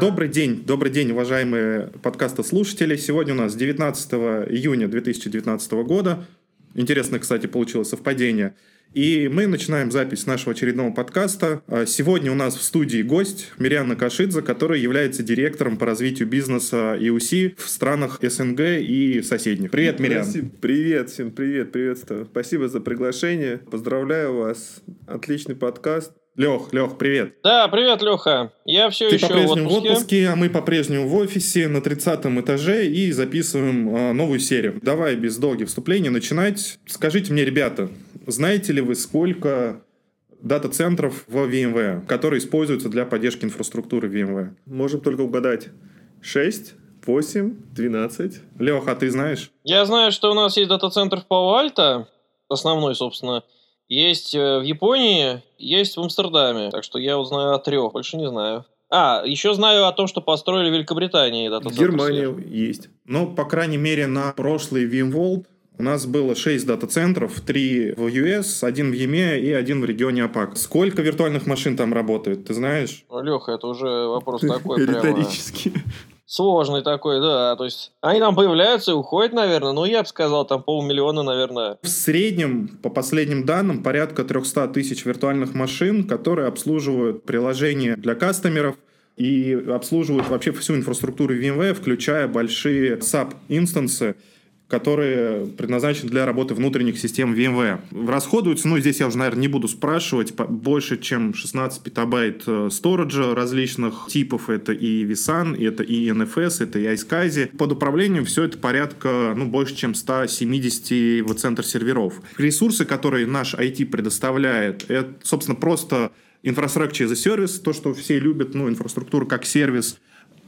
Добрый день, добрый день, уважаемые подкастослушатели. Сегодня у нас 19 июня 2019 года. Интересно, кстати, получилось совпадение. И мы начинаем запись нашего очередного подкаста. А Сегодня у нас в студии гость Мириана Кашидзе, которая является директором по развитию бизнеса EUC в странах СНГ и соседних. Привет, Мириан. Привет всем, привет, приветствую. Спасибо за приглашение. Поздравляю вас. Отличный подкаст. Лех, Лех, привет. Да, привет, Леха. Я все Ты еще в по-прежнему в отпуске. отпуске, а мы по-прежнему в офисе на 30 этаже и записываем а, новую серию. Давай без долгих вступлений начинать. Скажите мне, ребята, знаете ли вы, сколько дата-центров в VMware, которые используются для поддержки инфраструктуры VMware? Можем только угадать. 6, 8, 12. Лех, а ты знаешь? Я знаю, что у нас есть дата-центр в Пало-Альто, основной, собственно. Есть э, в Японии, есть в Амстердаме. Так что я вот знаю о трех, больше не знаю. А, еще знаю о том, что построили в Великобритании. Германия сверху. есть. Ну, по крайней мере, на прошлый VMworld у нас было 6 дата-центров, 3 в US, один в EMEA и один в регионе АПАК. Сколько виртуальных машин там работает, ты знаешь? Ну, Леха, это уже вопрос такой прямо Риторически. Сложный такой, да. То есть они там появляются и уходят, наверное. Ну, я бы сказал, там полмиллиона, наверное. В среднем, по последним данным, порядка 300 тысяч виртуальных машин, которые обслуживают приложения для кастомеров и обслуживают вообще всю инфраструктуру VMware, включая большие SAP-инстансы, которые предназначены для работы внутренних систем VMware. Расходуются, ну, здесь я уже, наверное, не буду спрашивать, больше, чем 16 петабайт э, сториджа различных типов. Это и vSAN, это и NFS, это и iSCSI. Под управлением все это порядка, ну, больше, чем 170 в центр серверов. Ресурсы, которые наш IT предоставляет, это, собственно, просто as a Service, то, что все любят, ну, инфраструктура как сервис,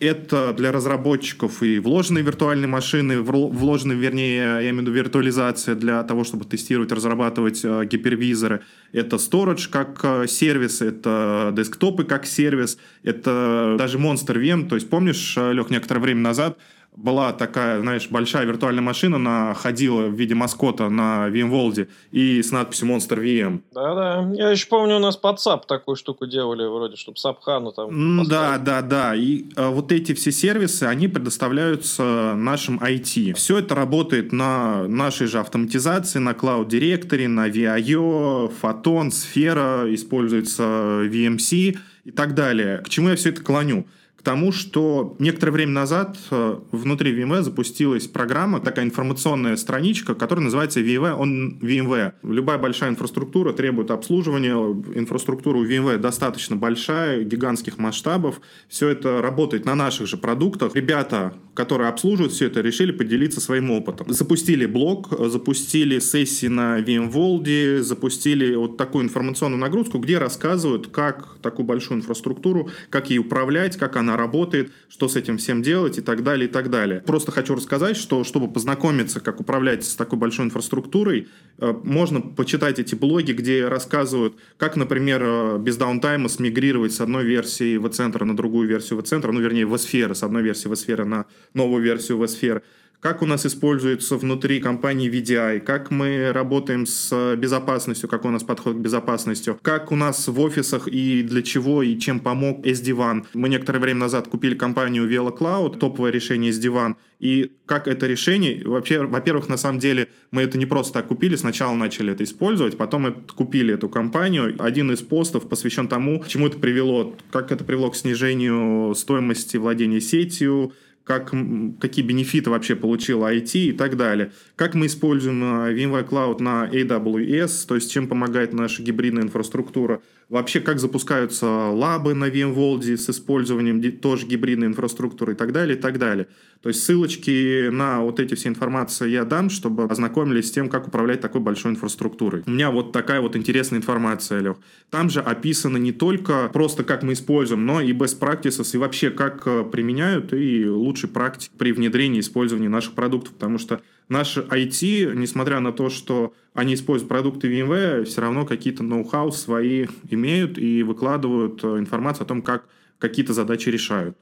это для разработчиков и вложенные виртуальные машины, вложенные, вернее, я имею в виду виртуализация для того, чтобы тестировать, разрабатывать э, гипервизоры. Это storage как э, сервис, это десктопы как сервис, это даже Monster VM. То есть помнишь, Лех, некоторое время назад была такая, знаешь, большая виртуальная машина, она ходила в виде маскота на VMworld и с надписью Monster VM. Да-да. Я еще помню, у нас под SAP такую штуку делали, вроде, чтобы SAP Хану там М, Да, да, да. И э, вот эти все сервисы, они предоставляются нашим IT. Все это работает на нашей же автоматизации, на Cloud Directory, на VIO, Photon, Сфера, используется VMC и так далее. К чему я все это клоню? К тому, что некоторое время назад э, внутри VMware запустилась программа, такая информационная страничка, которая называется VMware on VMware. Любая большая инфраструктура требует обслуживания. Инфраструктура у VMware достаточно большая, гигантских масштабов. Все это работает на наших же продуктах. Ребята, которые обслуживают все это, решили поделиться своим опытом. Запустили блог, запустили сессии на VMworld, запустили вот такую информационную нагрузку, где рассказывают, как такую большую инфраструктуру, как ей управлять, как она работает, что с этим всем делать и так далее, и так далее. Просто хочу рассказать, что чтобы познакомиться, как управлять с такой большой инфраструктурой, э, можно почитать эти блоги, где рассказывают, как, например, э, без даунтайма смигрировать с одной версии в-центра на другую версию в-центра, ну, вернее, в-сферы, с одной версии в-сферы на новую версию в-сферы как у нас используется внутри компании VDI, как мы работаем с безопасностью, как у нас подход к безопасности, как у нас в офисах и для чего и чем помог SD-WAN. Мы некоторое время назад купили компанию VeloCloud, топовое решение SD-WAN, и как это решение, вообще, во-первых, на самом деле мы это не просто так купили, сначала начали это использовать, потом купили эту компанию. Один из постов посвящен тому, чему это привело, как это привело к снижению стоимости владения сетью, как, какие бенефиты вообще получил IT и так далее. Как мы используем э, VMware Cloud на AWS, то есть чем помогает наша гибридная инфраструктура. Вообще, как запускаются лабы на VMworld с использованием тоже гибридной инфраструктуры и так далее, и так далее. То есть ссылочки на вот эти все информации я дам, чтобы ознакомились с тем, как управлять такой большой инфраструктурой. У меня вот такая вот интересная информация, Лех. Там же описано не только просто, как мы используем, но и best practices, и вообще, как э, применяют, и лучшие практики при внедрении и использовании наших продуктов, потому что Наши IT, несмотря на то, что они используют продукты VMware, все равно какие-то ноу-хау свои имеют и выкладывают э, информацию о том, как какие-то задачи решают.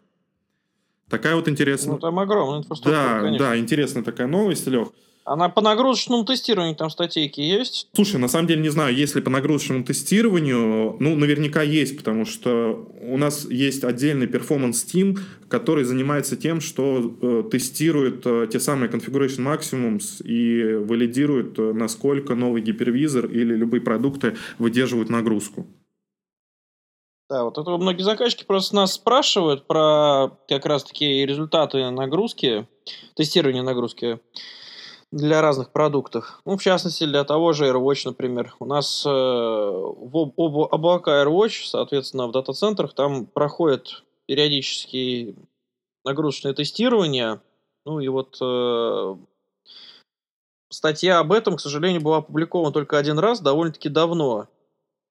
Такая вот интересная... Ну, там огромная инфраструктура, да, конечно. да, интересная такая новость, Лех. А по нагрузочному тестированию там статейки есть? Слушай, на самом деле не знаю, есть ли по нагрузочному тестированию. Ну, наверняка есть, потому что у нас есть отдельный performance team, который занимается тем, что э, тестирует э, те самые configuration maximums и валидирует, э, насколько новый гипервизор или любые продукты выдерживают нагрузку. Да, вот это многие заказчики просто нас спрашивают про как раз-таки результаты нагрузки, тестирования нагрузки для разных продуктов. Ну, в частности, для того же AirWatch, например. У нас э, в об, об, облака AirWatch, соответственно, в дата-центрах там проходят периодически нагрузочное тестирование. Ну и вот э, статья об этом, к сожалению, была опубликована только один раз, довольно-таки давно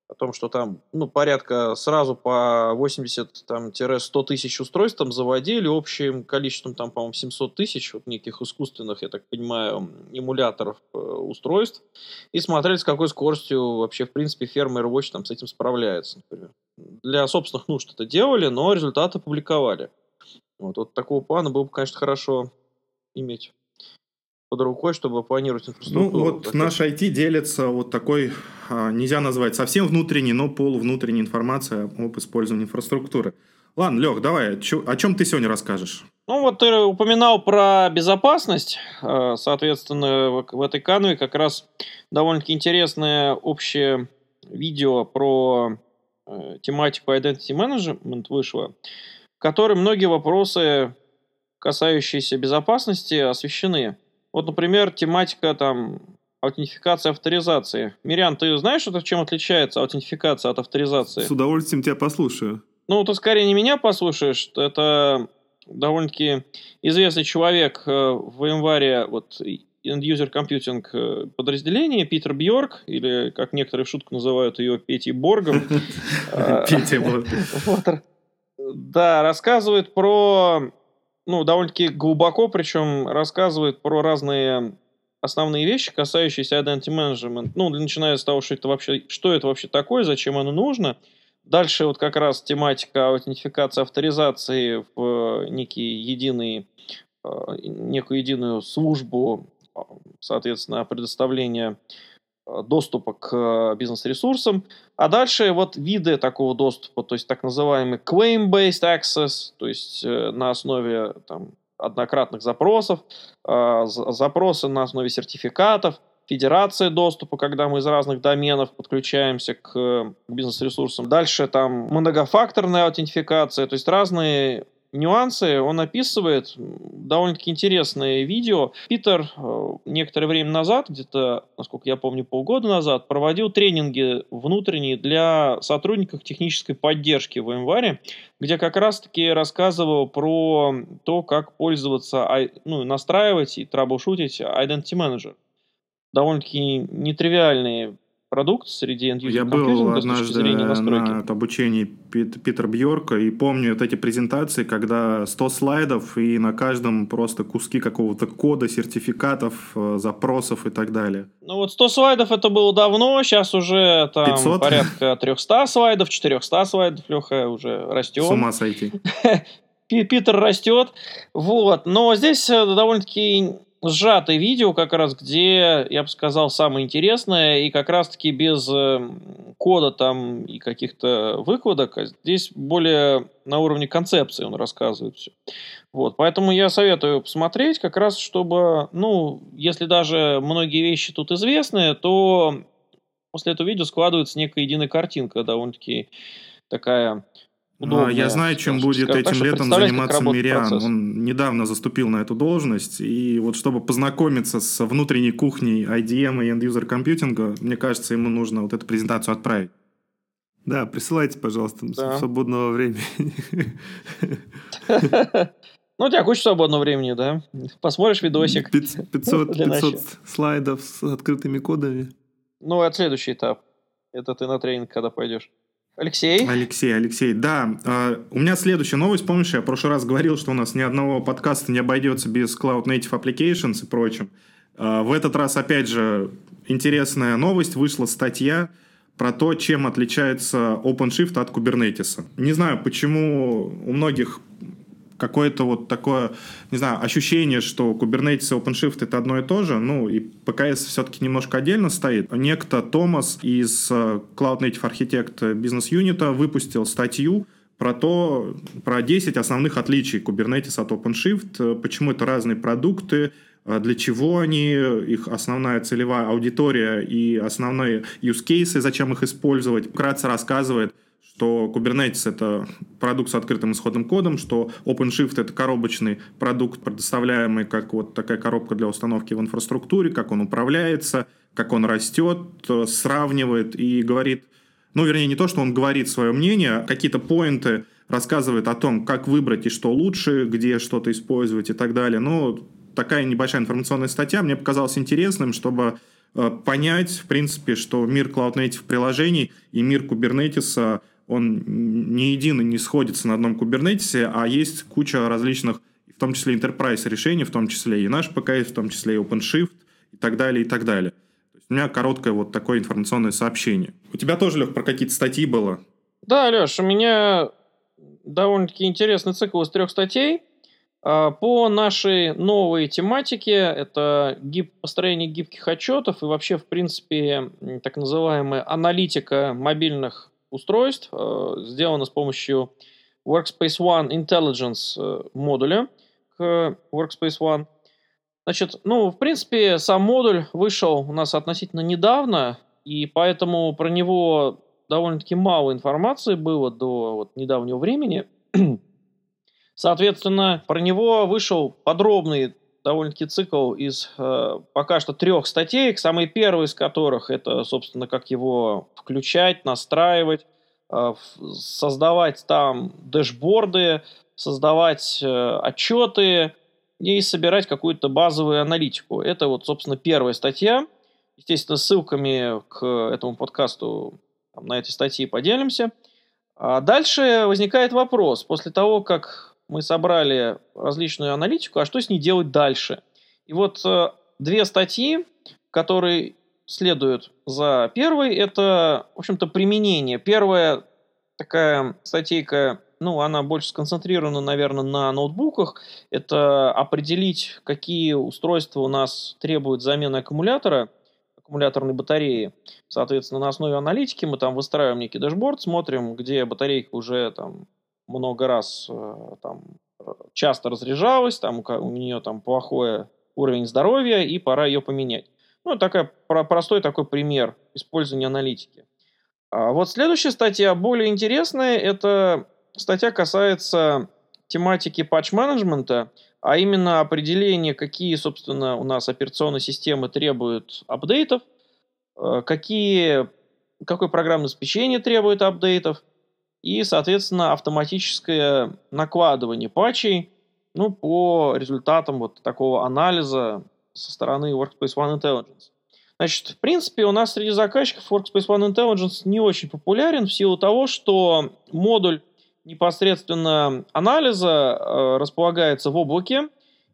о том, что там ну, порядка сразу по 80-100 тысяч устройств там заводили общим количеством, там, по-моему, 700 тысяч вот неких искусственных, я так понимаю, эмуляторов э, устройств и смотрели, с какой скоростью вообще, в принципе, ферма AirWatch там с этим справляется, например. Для собственных нужд это делали, но результаты публиковали. Вот, вот такого плана было бы, конечно, хорошо иметь под рукой, чтобы планировать инфраструктуру. Ну, вот так наш IT делится вот такой, а, нельзя назвать совсем внутренней, но полувнутренней информацией об использовании инфраструктуры. Ладно, Лех, давай, о чем ты сегодня расскажешь? Ну, вот ты упоминал про безопасность. А, соответственно, в этой канве как раз довольно-таки интересное общее видео про э, тематику Identity Management вышло, в которой многие вопросы, касающиеся безопасности, освещены. Вот, например, тематика там аутентификации, авторизации. Мирян, ты знаешь, это чем отличается аутентификация от авторизации? С удовольствием тебя послушаю. Ну, ты скорее не меня послушаешь, это довольно-таки известный человек э, в январе вот End-User Computing э, подразделение, Питер Бьорк, или, как некоторые в шутку называют ее, Петей Боргом. Петя Борг. Да, рассказывает про ну, довольно-таки глубоко, причем рассказывает про разные основные вещи, касающиеся identity management. Ну, начиная с того, что это вообще, что это вообще такое, зачем оно нужно. Дальше вот как раз тематика аутентификации, авторизации в э, некий единый, э, некую единую службу, э, соответственно, предоставления доступа к бизнес-ресурсам. А дальше вот виды такого доступа, то есть так называемый claim-based access, то есть э, на основе там, однократных запросов, э, запросы на основе сертификатов, федерация доступа, когда мы из разных доменов подключаемся к бизнес-ресурсам. Дальше там многофакторная аутентификация, то есть разные нюансы он описывает. Довольно-таки интересное видео. Питер э, некоторое время назад, где-то, насколько я помню, полгода назад, проводил тренинги внутренние для сотрудников технической поддержки в январе, где как раз-таки рассказывал про то, как пользоваться, ну, настраивать и траблшутить Identity Manager. Довольно-таки нетривиальные продукт среди end Я был однажды на обучении Пит, Питера Бьорка и помню вот эти презентации, когда 100 слайдов и на каждом просто куски какого-то кода, сертификатов, э, запросов и так далее. Ну вот 100 слайдов это было давно, сейчас уже там 500? порядка 300 слайдов, 400 слайдов, Леха уже растет. С ума сойти. Питер растет, вот, но здесь э, довольно-таки сжатое видео, как раз где, я бы сказал, самое интересное, и как раз-таки без э, кода там и каких-то выкладок, а здесь более на уровне концепции он рассказывает все. Вот, поэтому я советую посмотреть, как раз чтобы, ну, если даже многие вещи тут известны, то после этого видео складывается некая единая картинка, довольно-таки такая Удобная, Я знаю, чем будет этим летом заниматься Мириан. Он недавно заступил на эту должность. И вот чтобы познакомиться с внутренней кухней IDM и End-User компьютинга, мне кажется, ему нужно вот эту презентацию отправить. Да, присылайте, пожалуйста, да. свободного времени. Ну, у тебя куча свободного времени, да? Посмотришь видосик. 500, 500 слайдов с открытыми кодами. Ну, это следующий этап. Это ты на тренинг, когда пойдешь. Алексей? Алексей, Алексей, да. Uh, у меня следующая новость. Помнишь, я в прошлый раз говорил, что у нас ни одного подкаста не обойдется без Cloud Native Applications и прочим. Uh, в этот раз, опять же, интересная новость. Вышла статья про то, чем отличается OpenShift от Kubernetes. Не знаю, почему у многих какое-то вот такое, не знаю, ощущение, что Kubernetes и OpenShift это одно и то же, ну и ПКС все-таки немножко отдельно стоит. Некто Томас из э, Cloud Native Architect бизнес юнита выпустил статью про то, про 10 основных отличий Kubernetes от OpenShift, почему это разные продукты, э, для чего они, их основная целевая аудитория и основные use cases, зачем их использовать. Вкратце рассказывает, что Kubernetes — это продукт с открытым исходным кодом, что OpenShift — это коробочный продукт, предоставляемый как вот такая коробка для установки в инфраструктуре, как он управляется, как он растет, сравнивает и говорит, ну, вернее, не то, что он говорит свое мнение, а какие-то поинты рассказывает о том, как выбрать и что лучше, где что-то использовать и так далее. Ну, такая небольшая информационная статья мне показалась интересным, чтобы э, понять, в принципе, что мир Cloud Native приложений и мир Kubernetes он не един и не сходится на одном кубернетисе, а есть куча различных, в том числе enterprise решений, в том числе и наш ПКС, в том числе и OpenShift и так далее, и так далее. У меня короткое вот такое информационное сообщение. У тебя тоже, Лех, про какие-то статьи было? Да, Леш, у меня довольно-таки интересный цикл из трех статей. А, по нашей новой тематике это гиб, построение гибких отчетов и вообще, в принципе, так называемая аналитика мобильных устройств, э, сделано с помощью Workspace ONE Intelligence э, модуля к Workspace ONE. Значит, ну, в принципе, сам модуль вышел у нас относительно недавно, и поэтому про него довольно-таки мало информации было до вот недавнего времени. Соответственно, про него вышел подробный довольно-таки цикл из э, пока что трех статей, самый первый из которых это, собственно, как его включать, настраивать, э, создавать там дэшборды, создавать э, отчеты и собирать какую-то базовую аналитику. Это вот, собственно, первая статья. Естественно, ссылками к этому подкасту там, на эти статьи поделимся. А дальше возникает вопрос. После того, как мы собрали различную аналитику, а что с ней делать дальше? И вот э, две статьи, которые следуют за первой, это, в общем-то, применение. Первая такая статейка, ну, она больше сконцентрирована, наверное, на ноутбуках. Это определить, какие устройства у нас требуют замены аккумулятора, аккумуляторной батареи. Соответственно, на основе аналитики мы там выстраиваем некий дашборд, смотрим, где батарейка уже там много раз э, там часто разряжалась, там у нее там плохой уровень здоровья, и пора ее поменять. Ну, такой простой такой пример использования аналитики. А вот следующая статья, более интересная, это статья касается тематики патч-менеджмента, а именно определение, какие, собственно, у нас операционные системы требуют апдейтов, э, какие, какое программное обеспечение требует апдейтов – и, соответственно, автоматическое накладывание патчей ну, по результатам вот такого анализа со стороны Workspace ONE Intelligence. Значит, в принципе, у нас среди заказчиков Workspace ONE Intelligence не очень популярен в силу того, что модуль непосредственно анализа э, располагается в облаке,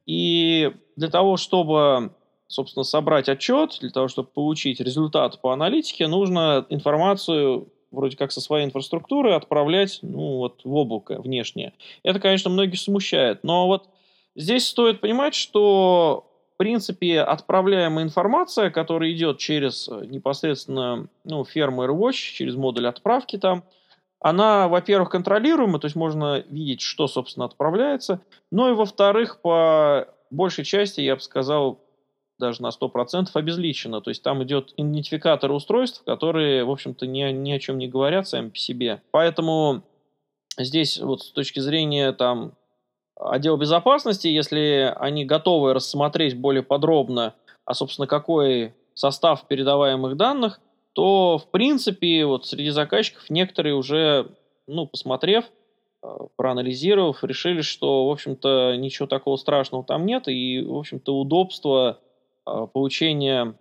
и для того, чтобы, собственно, собрать отчет, для того, чтобы получить результат по аналитике, нужно информацию вроде как со своей инфраструктуры отправлять ну, вот, в облако внешнее. Это, конечно, многих смущает, но вот здесь стоит понимать, что в принципе отправляемая информация, которая идет через э, непосредственно ну, ферму AirWatch, через модуль отправки там, она, во-первых, контролируема, то есть можно видеть, что, собственно, отправляется, но и, во-вторых, по большей части, я бы сказал, даже на 100% обезличено. То есть там идет идентификатор устройств, которые, в общем-то, ни, ни о чем не говорят сами по себе. Поэтому здесь вот с точки зрения там отдела безопасности, если они готовы рассмотреть более подробно, а, собственно, какой состав передаваемых данных, то, в принципе, вот среди заказчиков некоторые уже, ну, посмотрев, э, проанализировав, решили, что, в общем-то, ничего такого страшного там нет, и, в общем-то, удобство а, получения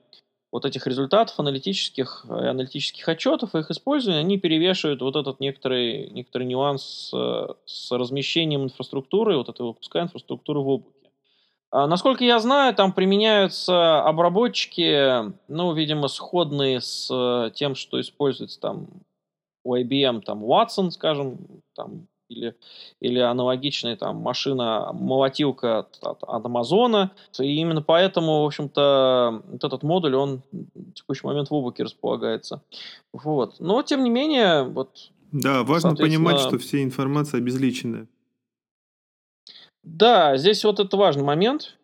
вот этих результатов аналитических, э, аналитических отчетов, их использования, они перевешивают вот этот некоторый, некоторый нюанс с, с размещением инфраструктуры, вот этой выпуска инфраструктуры в облаке. А, насколько я знаю, там применяются обработчики, ну, видимо, сходные с тем, что используется там у IBM, там Watson, скажем, там или, или аналогичная там машина-молотилка от, от, Амазона. И именно поэтому, в общем-то, вот этот модуль, он в текущий момент в облаке располагается. Вот. Но, тем не менее, вот... Да, важно понимать, что вся информация обезличенная. Да, здесь вот это важный момент.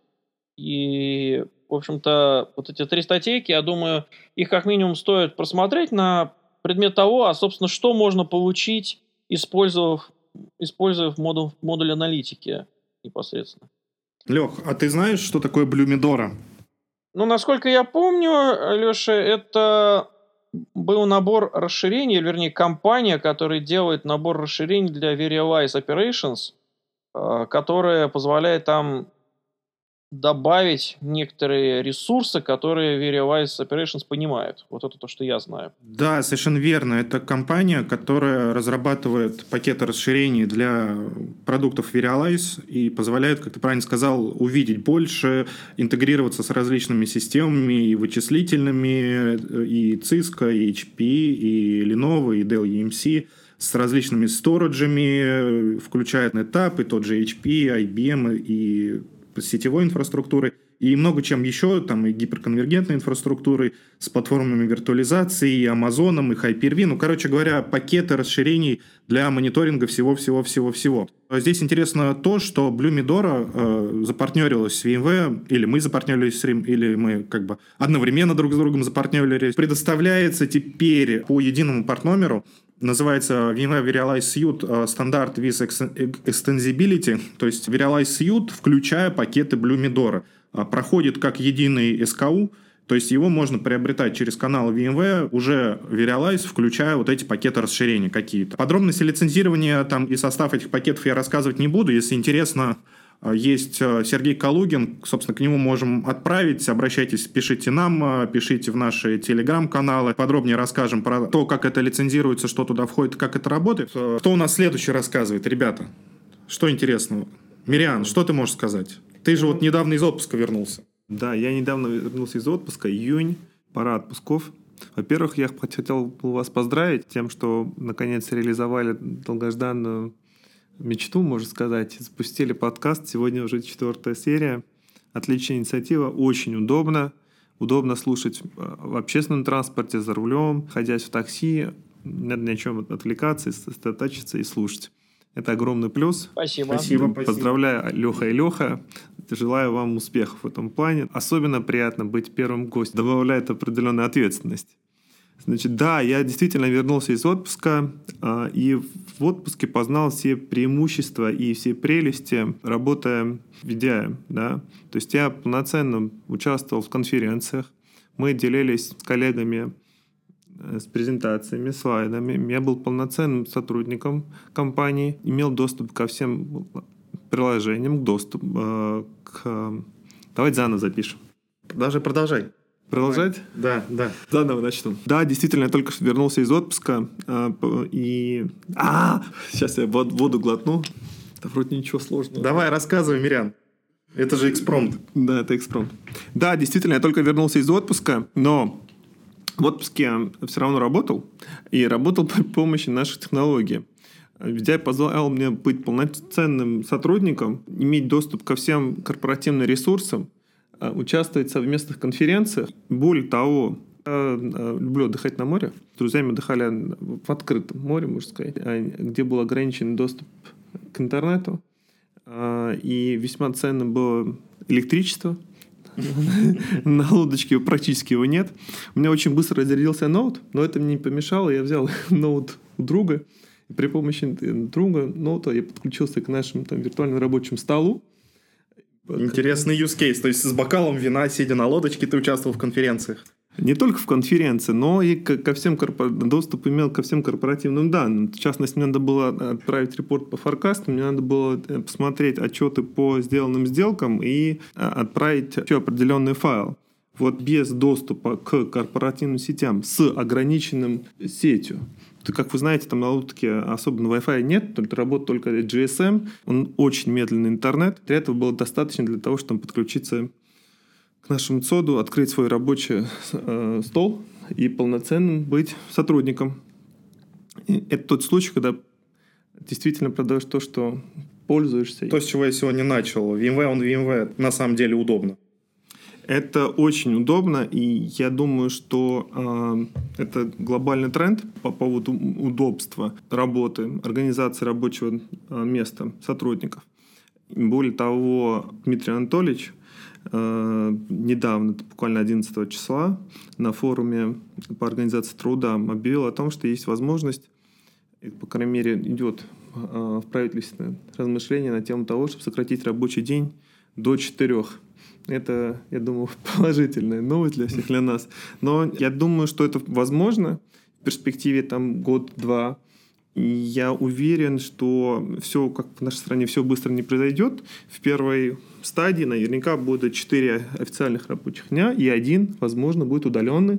И, в общем-то, вот эти три статейки, я думаю, их как минимум стоит просмотреть на предмет того, а, собственно, что можно получить, использовав, используя модуль, модуль аналитики непосредственно. Лех, а ты знаешь, что такое Блюмидора? Ну, насколько я помню, Леша, это был набор расширений, вернее, компания, которая делает набор расширений для Verialize Operations, э, которая позволяет там добавить некоторые ресурсы, которые Verialize Operations понимает. Вот это то, что я знаю. Да, совершенно верно. Это компания, которая разрабатывает пакеты расширений для продуктов Verialize и позволяет, как ты правильно сказал, увидеть больше, интегрироваться с различными системами и вычислительными, и Cisco, и HP, и Lenovo, и Dell EMC с различными сториджами, включая NetApp, и тот же HP, IBM и сетевой инфраструктуры и много чем еще, там и гиперконвергентной инфраструктуры с платформами виртуализации, и Амазоном, и Hyper-V. Ну, короче говоря, пакеты расширений для мониторинга всего-всего-всего-всего. Здесь интересно то, что Blue Midora э, запартнерилась с VMware, или мы запартнерились с RIM, или мы как бы одновременно друг с другом запартнерились. Предоставляется теперь по единому партномеру называется VMware Verialize Suite э, стандарт with Extensibility, то есть Verialize Suite, включая пакеты Blue Midora. А, проходит как единый SKU, то есть его можно приобретать через канал VMware, уже Verialize, включая вот эти пакеты расширения какие-то. Подробности лицензирования там и состав этих пакетов я рассказывать не буду. Если интересно, есть а, Сергей Калугин, собственно, к нему можем отправить. Обращайтесь, пишите нам, пишите в наши телеграм-каналы. Подробнее расскажем про то, как это лицензируется, что туда входит, как это работает. Кто у нас следующий рассказывает, ребята? Что интересного? Мириан, что ты можешь сказать? Ты же вот недавно из отпуска вернулся. Да, я недавно вернулся из отпуска, июнь, пора отпусков. Во-первых, я хотел вас поздравить тем, что наконец реализовали долгожданную мечту, можно сказать. Запустили подкаст, сегодня уже четвертая серия. Отличная инициатива, очень удобно. Удобно слушать э, в общественном транспорте, за рулем, ходя в такси. Не надо ни о чем отвлекаться, сосредоточиться и слушать. Это огромный плюс. Спасибо. Спасибо. Поздравляю, Леха и Леха. Желаю вам успехов в этом плане. Особенно приятно быть первым гостем. Добавляет определенную ответственность. Значит, да, я действительно вернулся из отпуска, э, и в отпуске познал все преимущества и все прелести, работая в VDI. Да? То есть я полноценно участвовал в конференциях, мы делились с коллегами Э, с презентациями, слайдами. Я был полноценным сотрудником компании, имел доступ ко всем приложениям, доступ э, к... Давайте заново запишем. Даже продолжай. Продолжать? Да, да. Заново начну. Да, действительно, я только что вернулся из отпуска. Э, и... А, сейчас я воду глотну. Да вроде ничего сложного. Давай, рассказывай, Мирян. Это же экспромт. Да, это экспромт. Да, действительно, я только вернулся из отпуска, но в отпуске все равно работал, и работал при помощи наших технологий. VDI позволял мне быть полноценным сотрудником, иметь доступ ко всем корпоративным ресурсам, а, участвовать в совместных конференциях. Более того, я а, люблю отдыхать на море. С друзьями отдыхали в открытом море, можно сказать, где был ограничен доступ к интернету. И весьма ценным было электричество – на лодочке практически его нет. У меня очень быстро разрядился ноут, но это мне не помешало. Я взял ноут у друга. При помощи друга ноута я подключился к нашему там, виртуальному рабочему столу. Интересный use case. То есть с бокалом вина, сидя на лодочке, ты участвовал в конференциях. Не только в конференции, но и ко всем корпор... доступ имел ко всем корпоративным данным. В частности, мне надо было отправить репорт по форкасту, мне надо было э, посмотреть отчеты по сделанным сделкам и э, отправить еще определенный файл. Вот без доступа к корпоративным сетям с ограниченным сетью. Как вы знаете, там на лодке особенно Wi-Fi нет, только работает только GSM. Он очень медленный интернет. Для этого было достаточно для того, чтобы подключиться к нашему ЦОДу, открыть свой рабочий э, стол и полноценным быть сотрудником. И это тот случай, когда действительно продаешь то, что пользуешься. То, с чего я сегодня начал. VMware он VMware на самом деле удобно. Это очень удобно, и я думаю, что э, это глобальный тренд по поводу удобства работы, организации рабочего э, места сотрудников. Более того, Дмитрий Анатольевич э, недавно, буквально 11 числа, на форуме по организации труда объявил о том, что есть возможность, по крайней мере, идет э, в правительстве размышления на тему того, чтобы сократить рабочий день до четырех это, я думаю, положительная новость для всех, для нас. Но я думаю, что это возможно в перспективе там год-два. Я уверен, что все, как в нашей стране, все быстро не произойдет. В первой стадии наверняка будет 4 официальных рабочих дня, и один, возможно, будет удаленный.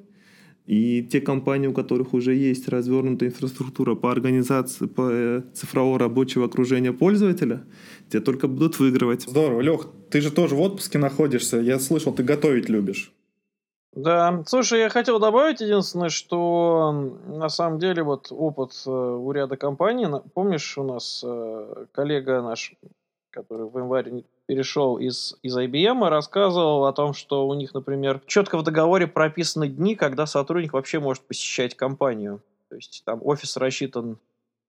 И те компании, у которых уже есть развернутая инфраструктура по организации по э, цифрового рабочего окружения пользователя, те только будут выигрывать. Здорово. Лех, ты же тоже в отпуске находишься. Я слышал, ты готовить любишь. Да, слушай, я хотел добавить единственное, что на самом деле вот опыт э, у ряда компаний, помнишь, у нас э, коллега наш, который в январе перешел из, из IBM, рассказывал о том, что у них, например, четко в договоре прописаны дни, когда сотрудник вообще может посещать компанию. То есть там офис рассчитан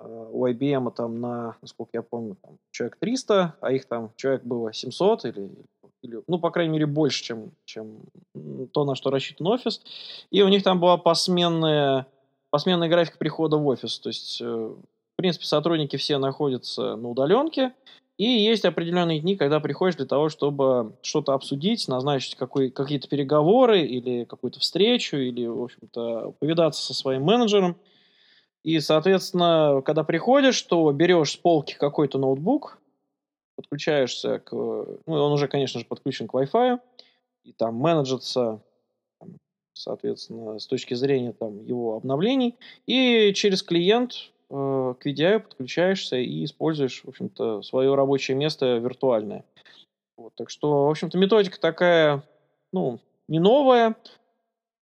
э, у IBM там на, насколько я помню, там, человек 300, а их там человек было 700 или, или ну, по крайней мере, больше, чем, чем то, на что рассчитан офис. И у них там была посменная, посменный график прихода в офис. То есть, э, в принципе, сотрудники все находятся на удаленке, и есть определенные дни, когда приходишь для того, чтобы что-то обсудить, назначить какие-то переговоры или какую-то встречу, или, в общем-то, повидаться со своим менеджером. И, соответственно, когда приходишь, то берешь с полки какой-то ноутбук, подключаешься к... Ну, он уже, конечно же, подключен к Wi-Fi, и там менеджится, соответственно, с точки зрения там, его обновлений. И через клиент Э, к VDI подключаешься и используешь, в общем-то, свое рабочее место виртуальное. Вот, так что, в общем-то, методика такая, ну, не новая,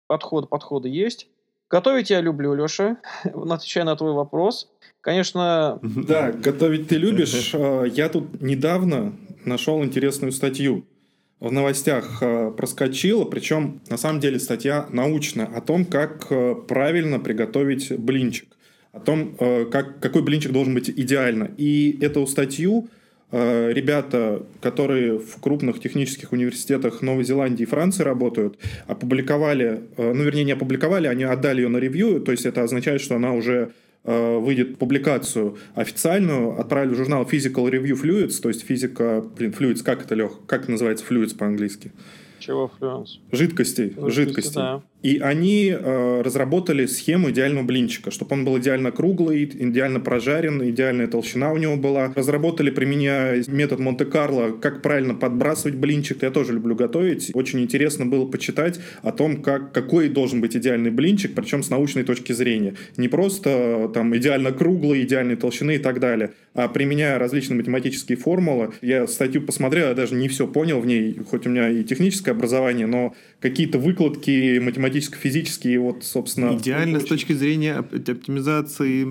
подход, подходы есть. Готовить я люблю, Леша, отвечая на твой вопрос. Конечно... Да, готовить ты любишь. А, я тут недавно нашел интересную статью. В новостях а, проскочила, причем на самом деле статья научная о том, как а, правильно приготовить блинчик о том, э, как, какой блинчик должен быть идеально. И эту статью э, ребята, которые в крупных технических университетах Новой Зеландии и Франции работают, опубликовали, э, ну, вернее, не опубликовали, они отдали ее на ревью, то есть это означает, что она уже выйдет публикацию официальную, отправили в журнал Physical Review Fluids, то есть физика, блин, Fluids, как это, Лех, как называется Fluids по-английски? Чего Fluids? Жидкостей, жидкости. жидкости. Да. И они э, разработали схему идеального блинчика, чтобы он был идеально круглый, идеально прожарен, идеальная толщина у него была. Разработали, применяя метод Монте-Карло, как правильно подбрасывать блинчик. Я тоже люблю готовить. Очень интересно было почитать о том, как, какой должен быть идеальный блинчик, причем с научной точки зрения. Не просто э, там идеально круглый, идеальной толщины и так далее, а применяя различные математические формулы. Я статью посмотрел, я даже не все понял в ней, хоть у меня и техническое образование, но какие-то выкладки математическо-физические, вот, собственно... Идеально с точки зрения оптимизации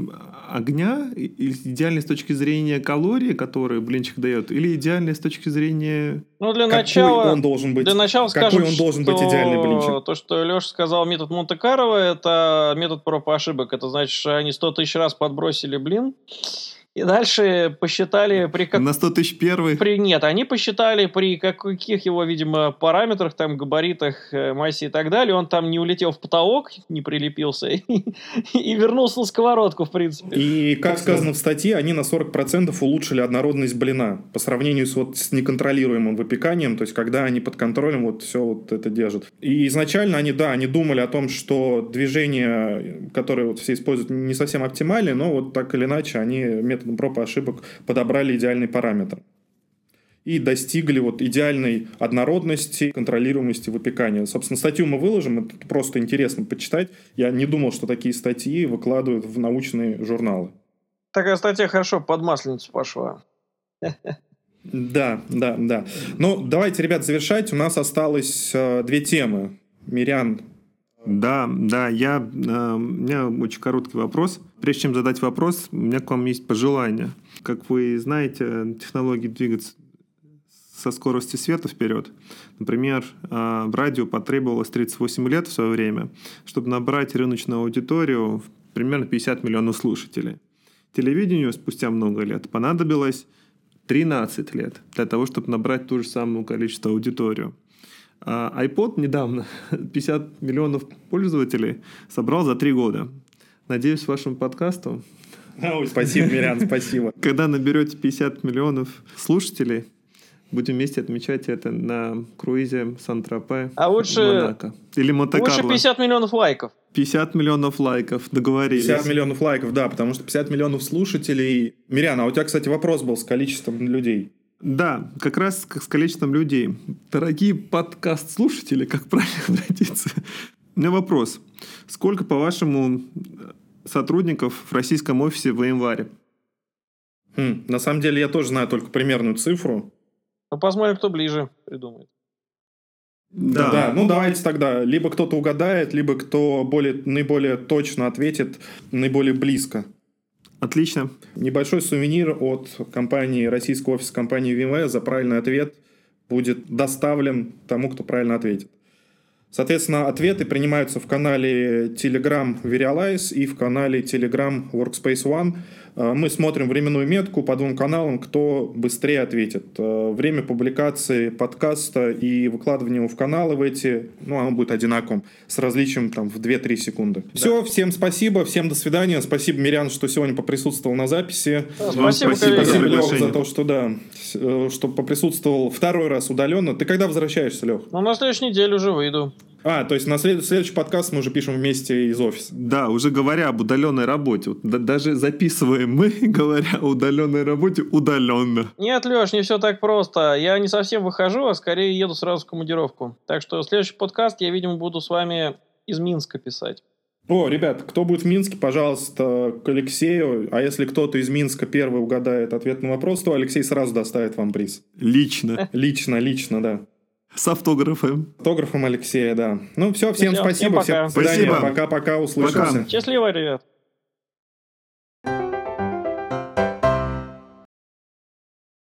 огня, или идеально с точки зрения калорий, которые блинчик дает, или идеально с точки зрения... Ну, для начала... Какой он должен быть? Для начала скажем, какой он должен быть идеальный блинчик? То, что Леша сказал, метод Монте-Карло, это метод проб и ошибок. Это значит, что они 100 тысяч раз подбросили блин, и дальше посчитали при как... На 100 тысяч первый? При... Нет, они посчитали при каких его, видимо, параметрах, там, габаритах, э, массе и так далее. Он там не улетел в потолок, не прилепился и, и вернулся на сковородку, в принципе. И, как сказано в статье, они на 40% улучшили однородность блина по сравнению с, вот, с неконтролируемым выпеканием, то есть когда они под контролем вот все вот это держат. И изначально они, да, они думали о том, что движения, которые вот все используют, не совсем оптимальны, но вот так или иначе они метод методом проб и ошибок подобрали идеальный параметр. И достигли вот идеальной однородности, контролируемости выпекания. Собственно, статью мы выложим, это просто интересно почитать. Я не думал, что такие статьи выкладывают в научные журналы. Такая статья хорошо под масленицу пошла. Да, да, да. Ну, давайте, ребят, завершать. У нас осталось э, две темы. Мирян Да, да, я, э, у меня очень короткий вопрос. Прежде чем задать вопрос, у меня к вам есть пожелание. Как вы знаете, технологии двигаются со скоростью света вперед. Например, э, радио потребовалось 38 лет в свое время, чтобы набрать рыночную аудиторию примерно 50 миллионов слушателей. Телевидению спустя много лет понадобилось 13 лет для того, чтобы набрать ту же самую количество аудиторию. А iPod недавно 50 миллионов пользователей собрал за 3 года. Надеюсь, вашему подкасту Ой, спасибо, Мирян, спасибо. когда наберете 50 миллионов слушателей, будем вместе отмечать это на круизе Сан-Тропе А лучше- Монако. Или Лучше Монте-Карло. 50 миллионов лайков. 50 миллионов лайков, договорились. 50 миллионов лайков, да, потому что 50 миллионов слушателей. Мирян, а у тебя, кстати, вопрос был с количеством людей. Да, как раз как с количеством людей. Дорогие подкаст-слушатели, как правильно обратиться? У меня вопрос. Сколько, по-вашему, сотрудников в российском офисе в январе? Хм, на самом деле я тоже знаю только примерную цифру. Ну, посмотрим, кто ближе придумает. Да. ну давайте тогда. Либо кто-то угадает, либо кто более, наиболее точно ответит, наиболее близко. Отлично. Небольшой сувенир от компании, российского офиса компании VMware за правильный ответ будет доставлен тому, кто правильно ответит. Соответственно, ответы принимаются в канале Telegram Verialize и в канале Telegram Workspace ONE. Э, Мы смотрим временную метку по двум каналам, кто быстрее ответит. Э, Время публикации подкаста и выкладывания его в каналы в эти, ну, оно будет одинаковым, с различием там в 2-3 секунды. Все, всем спасибо, всем до свидания. Спасибо, Мирян, что сегодня поприсутствовал на записи. Да, спасибо, спасибо Спасибо, Лех, за то, что да, э, что поприсутствовал второй раз удаленно. Ты когда возвращаешься, Лех? Ну, на следующей неделе уже выйду. А, то есть на след- следующий подкаст мы уже пишем вместе из офиса. Да, уже говоря об удаленной работе, вот да- даже записываем мы, говоря о удаленной работе, удаленно. Нет, Леш, не все так просто. Я не совсем выхожу, а скорее еду сразу в командировку. Так что следующий подкаст я, видимо, буду с вами из Минска писать. О, ребят, кто будет в Минске, пожалуйста, к Алексею. А если кто-то из Минска первый угадает ответ на вопрос, то Алексей сразу доставит вам приз. Лично. Лично, лично, да. С автографом. Автографом Алексея, да. Ну все, всем всем спасибо, всем пока. свидания. Спасибо. Пока-пока, услышимся. Пока. Счастливо, ребят.